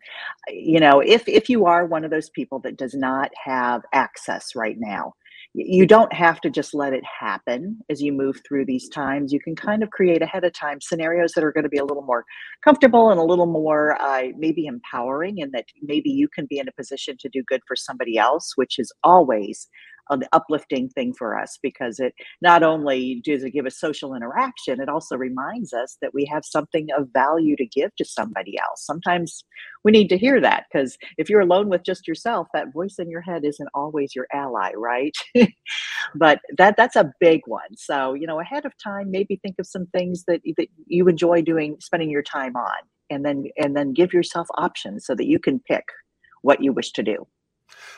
you know, if if you are one of those people that does not have access right now, you don't have to just let it happen as you move through these times. You can kind of create ahead of time scenarios that are going to be a little more comfortable and a little more uh, maybe empowering, and that maybe you can be in a position to do good for somebody else, which is always an uplifting thing for us because it not only does it give us social interaction, it also reminds us that we have something of value to give to somebody else. Sometimes we need to hear that because if you're alone with just yourself, that voice in your head isn't always your ally, right? but that that's a big one. So you know, ahead of time, maybe think of some things that that you enjoy doing, spending your time on, and then and then give yourself options so that you can pick what you wish to do.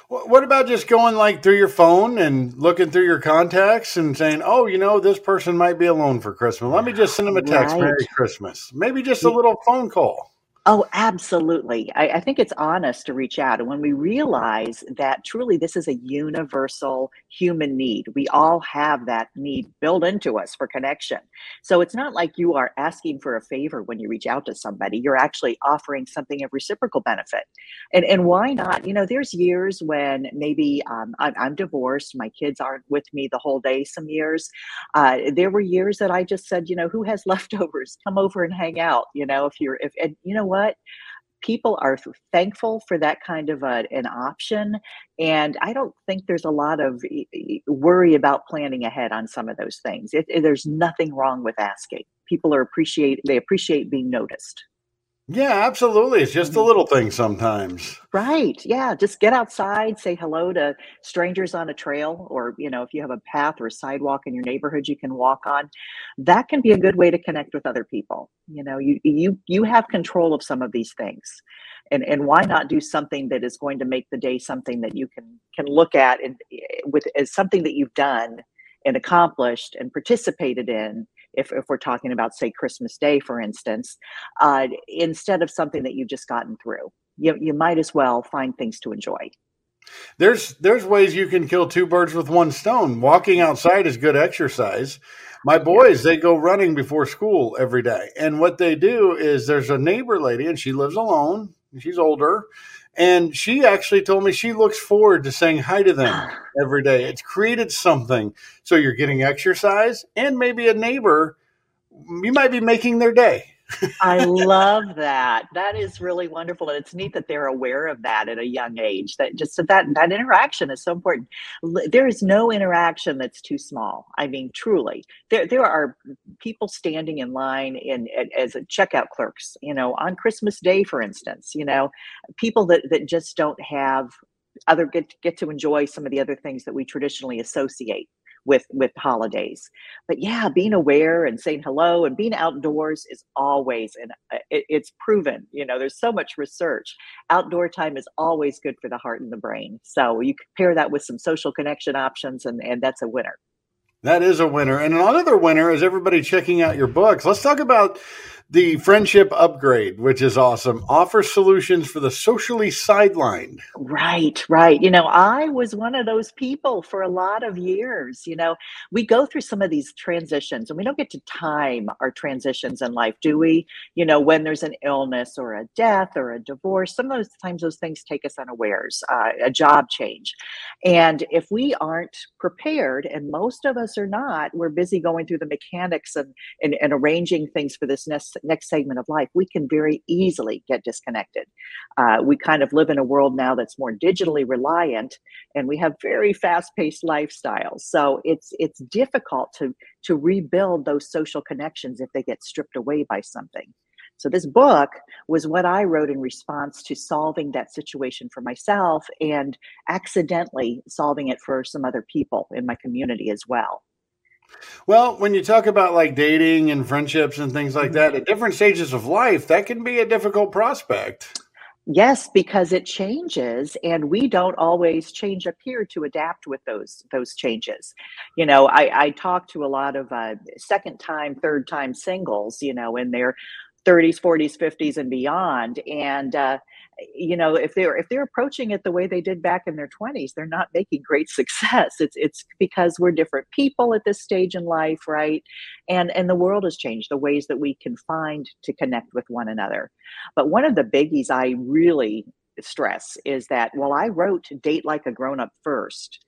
What about just going like through your phone and looking through your contacts and saying, "Oh, you know, this person might be alone for Christmas. Let me just send them a text, right. Merry Christmas." Maybe just a little phone call. Oh, absolutely. I, I, think it's honest to reach out. And when we realize that truly this is a universal human need, we all have that need built into us for connection. So it's not like you are asking for a favor when you reach out to somebody, you're actually offering something of reciprocal benefit. And, and why not? You know, there's years when maybe um, I'm, I'm, divorced, my kids aren't with me the whole day, some years. Uh, there were years that I just said, you know, who has leftovers? Come over and hang out. You know, if you're, if, and you know what? What? People are thankful for that kind of a, an option. And I don't think there's a lot of worry about planning ahead on some of those things. It, it, there's nothing wrong with asking. People are appreciate, they appreciate being noticed. Yeah, absolutely. It's just a mm-hmm. little thing sometimes. Right. Yeah. Just get outside, say hello to strangers on a trail, or, you know, if you have a path or a sidewalk in your neighborhood you can walk on, that can be a good way to connect with other people. You know, you you you have control of some of these things. And and why not do something that is going to make the day something that you can can look at and eh, with as something that you've done and accomplished and participated in if, if we're talking about say christmas day for instance uh, instead of something that you've just gotten through you, you might as well find things to enjoy. There's there's ways you can kill two birds with one stone. Walking outside is good exercise. My boys they go running before school every day and what they do is there's a neighbor lady and she lives alone she's older and she actually told me she looks forward to saying hi to them every day. It's created something. So you're getting exercise and maybe a neighbor, you might be making their day. I love that. That is really wonderful, and it's neat that they're aware of that at a young age. That just that that interaction is so important. There is no interaction that's too small. I mean, truly, there there are people standing in line in as a checkout clerks. You know, on Christmas Day, for instance. You know, people that that just don't have other get get to enjoy some of the other things that we traditionally associate with with holidays. But yeah being aware and saying hello and being outdoors is always and uh, it, it's proven you know there's so much research. Outdoor time is always good for the heart and the brain. So you pair that with some social connection options and and that's a winner. That is a winner. And another winner is everybody checking out your books. Let's talk about the friendship upgrade, which is awesome, offers solutions for the socially sidelined. Right, right. You know, I was one of those people for a lot of years. You know, we go through some of these transitions and we don't get to time our transitions in life, do we? You know, when there's an illness or a death or a divorce, some of those times those things take us unawares, uh, a job change. And if we aren't prepared, and most of us are not, we're busy going through the mechanics and, and, and arranging things for this next next segment of life, we can very easily get disconnected. Uh, we kind of live in a world now that's more digitally reliant, and we have very fast-paced lifestyles. So it's it's difficult to to rebuild those social connections if they get stripped away by something. So this book was what I wrote in response to solving that situation for myself and accidentally solving it for some other people in my community as well. Well, when you talk about like dating and friendships and things like that at different stages of life, that can be a difficult prospect. Yes, because it changes and we don't always change up here to adapt with those those changes. You know, I, I talk to a lot of uh, second time, third time singles, you know, in their 30s, 40s, 50s and beyond. And uh, you know if they're if they're approaching it the way they did back in their 20s they're not making great success. It's it's because we're different people at this stage in life right? And and the world has changed the ways that we can find to connect with one another. But one of the biggies i really stress is that while i wrote date like a grown up first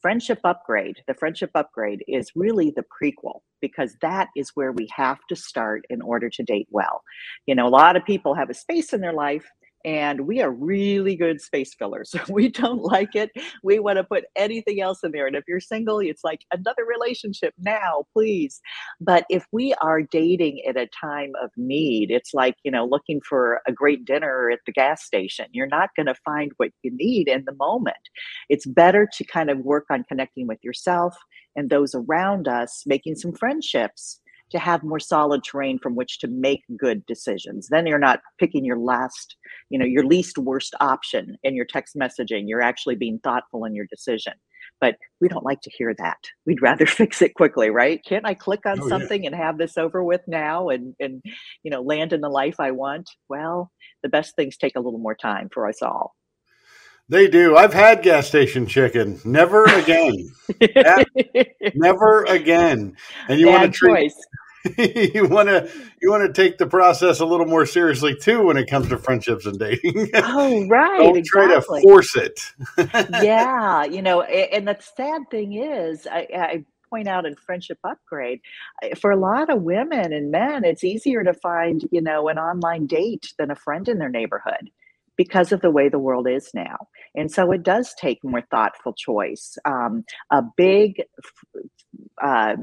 friendship upgrade the friendship upgrade is really the prequel because that is where we have to start in order to date well. You know a lot of people have a space in their life and we are really good space fillers. we don't like it. We want to put anything else in there. And if you're single, it's like another relationship now, please. But if we are dating at a time of need, it's like, you know, looking for a great dinner at the gas station. You're not going to find what you need in the moment. It's better to kind of work on connecting with yourself and those around us, making some friendships to have more solid terrain from which to make good decisions. Then you're not picking your last, you know, your least worst option in your text messaging. You're actually being thoughtful in your decision. But we don't like to hear that. We'd rather fix it quickly, right? Can't I click on oh, something yeah. and have this over with now and and you know land in the life I want? Well, the best things take a little more time for us all. They do. I've had gas station chicken. Never again. never again. And you want to treat you want to you want to take the process a little more seriously too when it comes to friendships and dating. Oh, right. Don't exactly. try to force it. yeah, you know, and the sad thing is, I, I point out in friendship upgrade for a lot of women and men it's easier to find you know an online date than a friend in their neighborhood because of the way the world is now. And so it does take more thoughtful choice. Um, a big uh,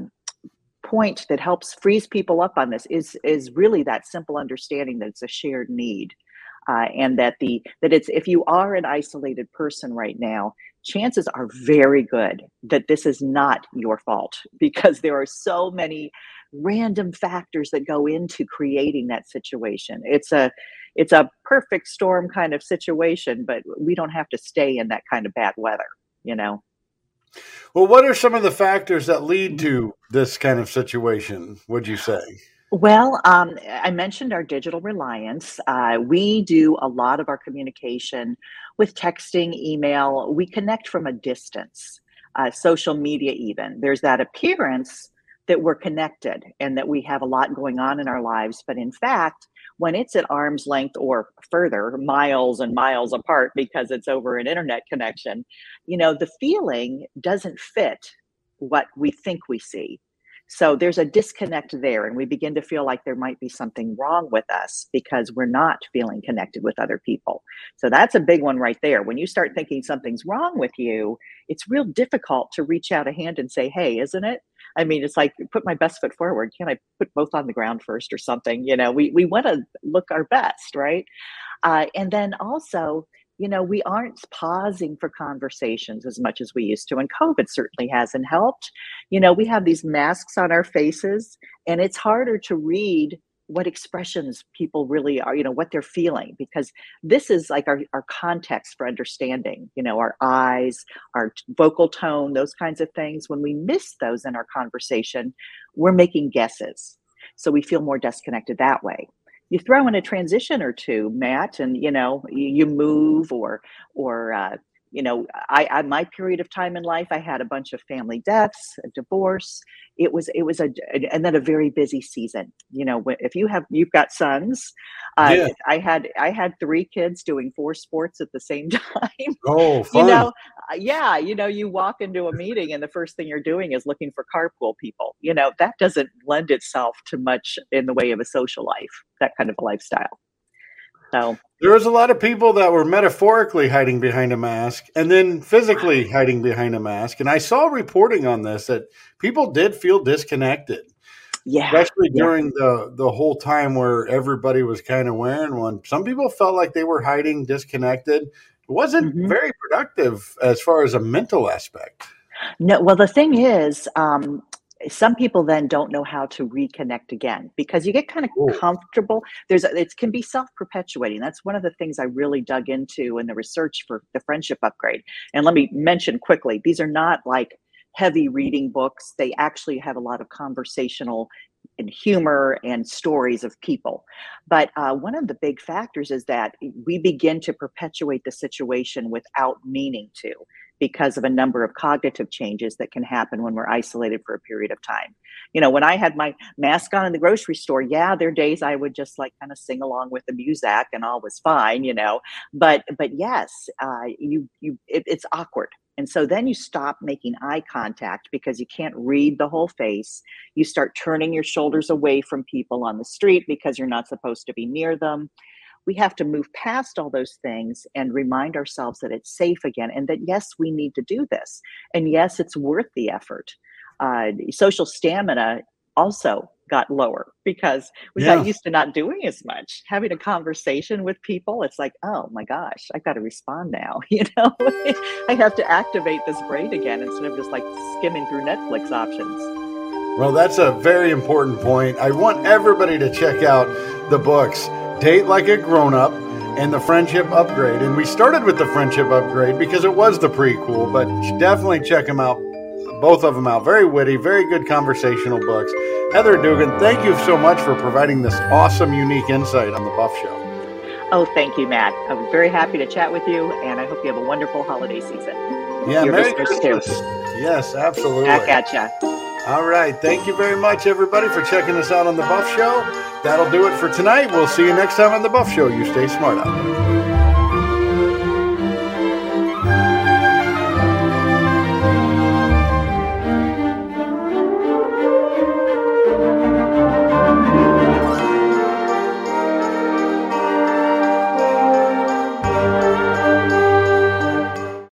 point that helps freeze people up on this is is really that simple understanding that it's a shared need. Uh, and that the that it's if you are an isolated person right now chances are very good that this is not your fault because there are so many random factors that go into creating that situation it's a it's a perfect storm kind of situation, but we don't have to stay in that kind of bad weather, you know. Well, what are some of the factors that lead to this kind of situation? Would you say? Well, um, I mentioned our digital reliance. Uh, we do a lot of our communication with texting, email. We connect from a distance, uh, social media, even. There's that appearance that we're connected and that we have a lot going on in our lives. But in fact, when it's at arm's length or further, miles and miles apart because it's over an internet connection, you know, the feeling doesn't fit what we think we see. So there's a disconnect there, and we begin to feel like there might be something wrong with us because we're not feeling connected with other people. So that's a big one right there. When you start thinking something's wrong with you, it's real difficult to reach out a hand and say, Hey, isn't it? I mean, it's like put my best foot forward. Can I put both on the ground first or something? You know, we we want to look our best, right? Uh, and then also, you know, we aren't pausing for conversations as much as we used to, and COVID certainly hasn't helped. You know, we have these masks on our faces, and it's harder to read what expressions people really are, you know, what they're feeling, because this is like our, our context for understanding, you know, our eyes, our vocal tone, those kinds of things. When we miss those in our conversation, we're making guesses. So we feel more disconnected that way you throw in a transition or two matt and you know you, move or or uh, you know I, at my period of time in life i had a bunch of family deaths a divorce. It was it was a and then a very busy season. You know if you have you've got sons uh, i had i had three kids doing four sports at the same time. Oh fun. you know uh, yeah you know you walk into a meeting and the first thing you're doing is looking for carpool people. You know that doesn't lend itself to much in the way of a social life that kind of a lifestyle so there was a lot of people that were metaphorically hiding behind a mask and then physically hiding behind a mask. And I saw reporting on this that people did feel disconnected. Yeah. Especially during yeah. the the whole time where everybody was kind of wearing one. Some people felt like they were hiding, disconnected. It wasn't mm-hmm. very productive as far as a mental aspect. No, well, the thing is, um, some people then don't know how to reconnect again because you get kind of Ooh. comfortable. There's a, it can be self-perpetuating. That's one of the things i really dug into in the research for the friendship upgrade. And let me mention quickly these are not like heavy reading books. They actually have a lot of conversational and humor and stories of people. But uh, one of the big factors is that we begin to perpetuate the situation without meaning to because of a number of cognitive changes that can happen when we're isolated for a period of time. You know, when I had my mask on in the grocery store, yeah, there are days I would just like kind of sing along with the music and all was fine, you know. But but yes, uh, you you it, it's awkward And so then you stop making eye contact because you can't read the whole face. You start turning your shoulders away from people on the street because you're not supposed to be near them. We have to move past all those things and remind ourselves that it's safe again and that yes, we need to do this. And yes, it's worth the effort. Uh, social stamina also got lower because we Yeah. got used to not doing as much. Having a conversation with people, it's like, oh my gosh, I've got to respond now. You know, I have to activate this brain again instead of just like skimming through Netflix options. Well, that's a very important point. I want everybody to check out the books Date Like a Grown Up and The Friendship Upgrade. And we started with The Friendship Upgrade because it was the prequel, but definitely check them out. Both of them out. Very witty, very good conversational books. Heather Dugan, thank you so much for providing this awesome, unique insight on the Buff Show. Oh, thank you, Matt. I was very happy to chat with you, and I hope you have a wonderful holiday season. Yeah, Your Merry Christmas. too. Yes, absolutely. Back at ya. All right. Thank you very much, everybody, for checking us out on The Buff Show. That'll do it for tonight. We'll see you next time on The Buff Show. You stay smart out there.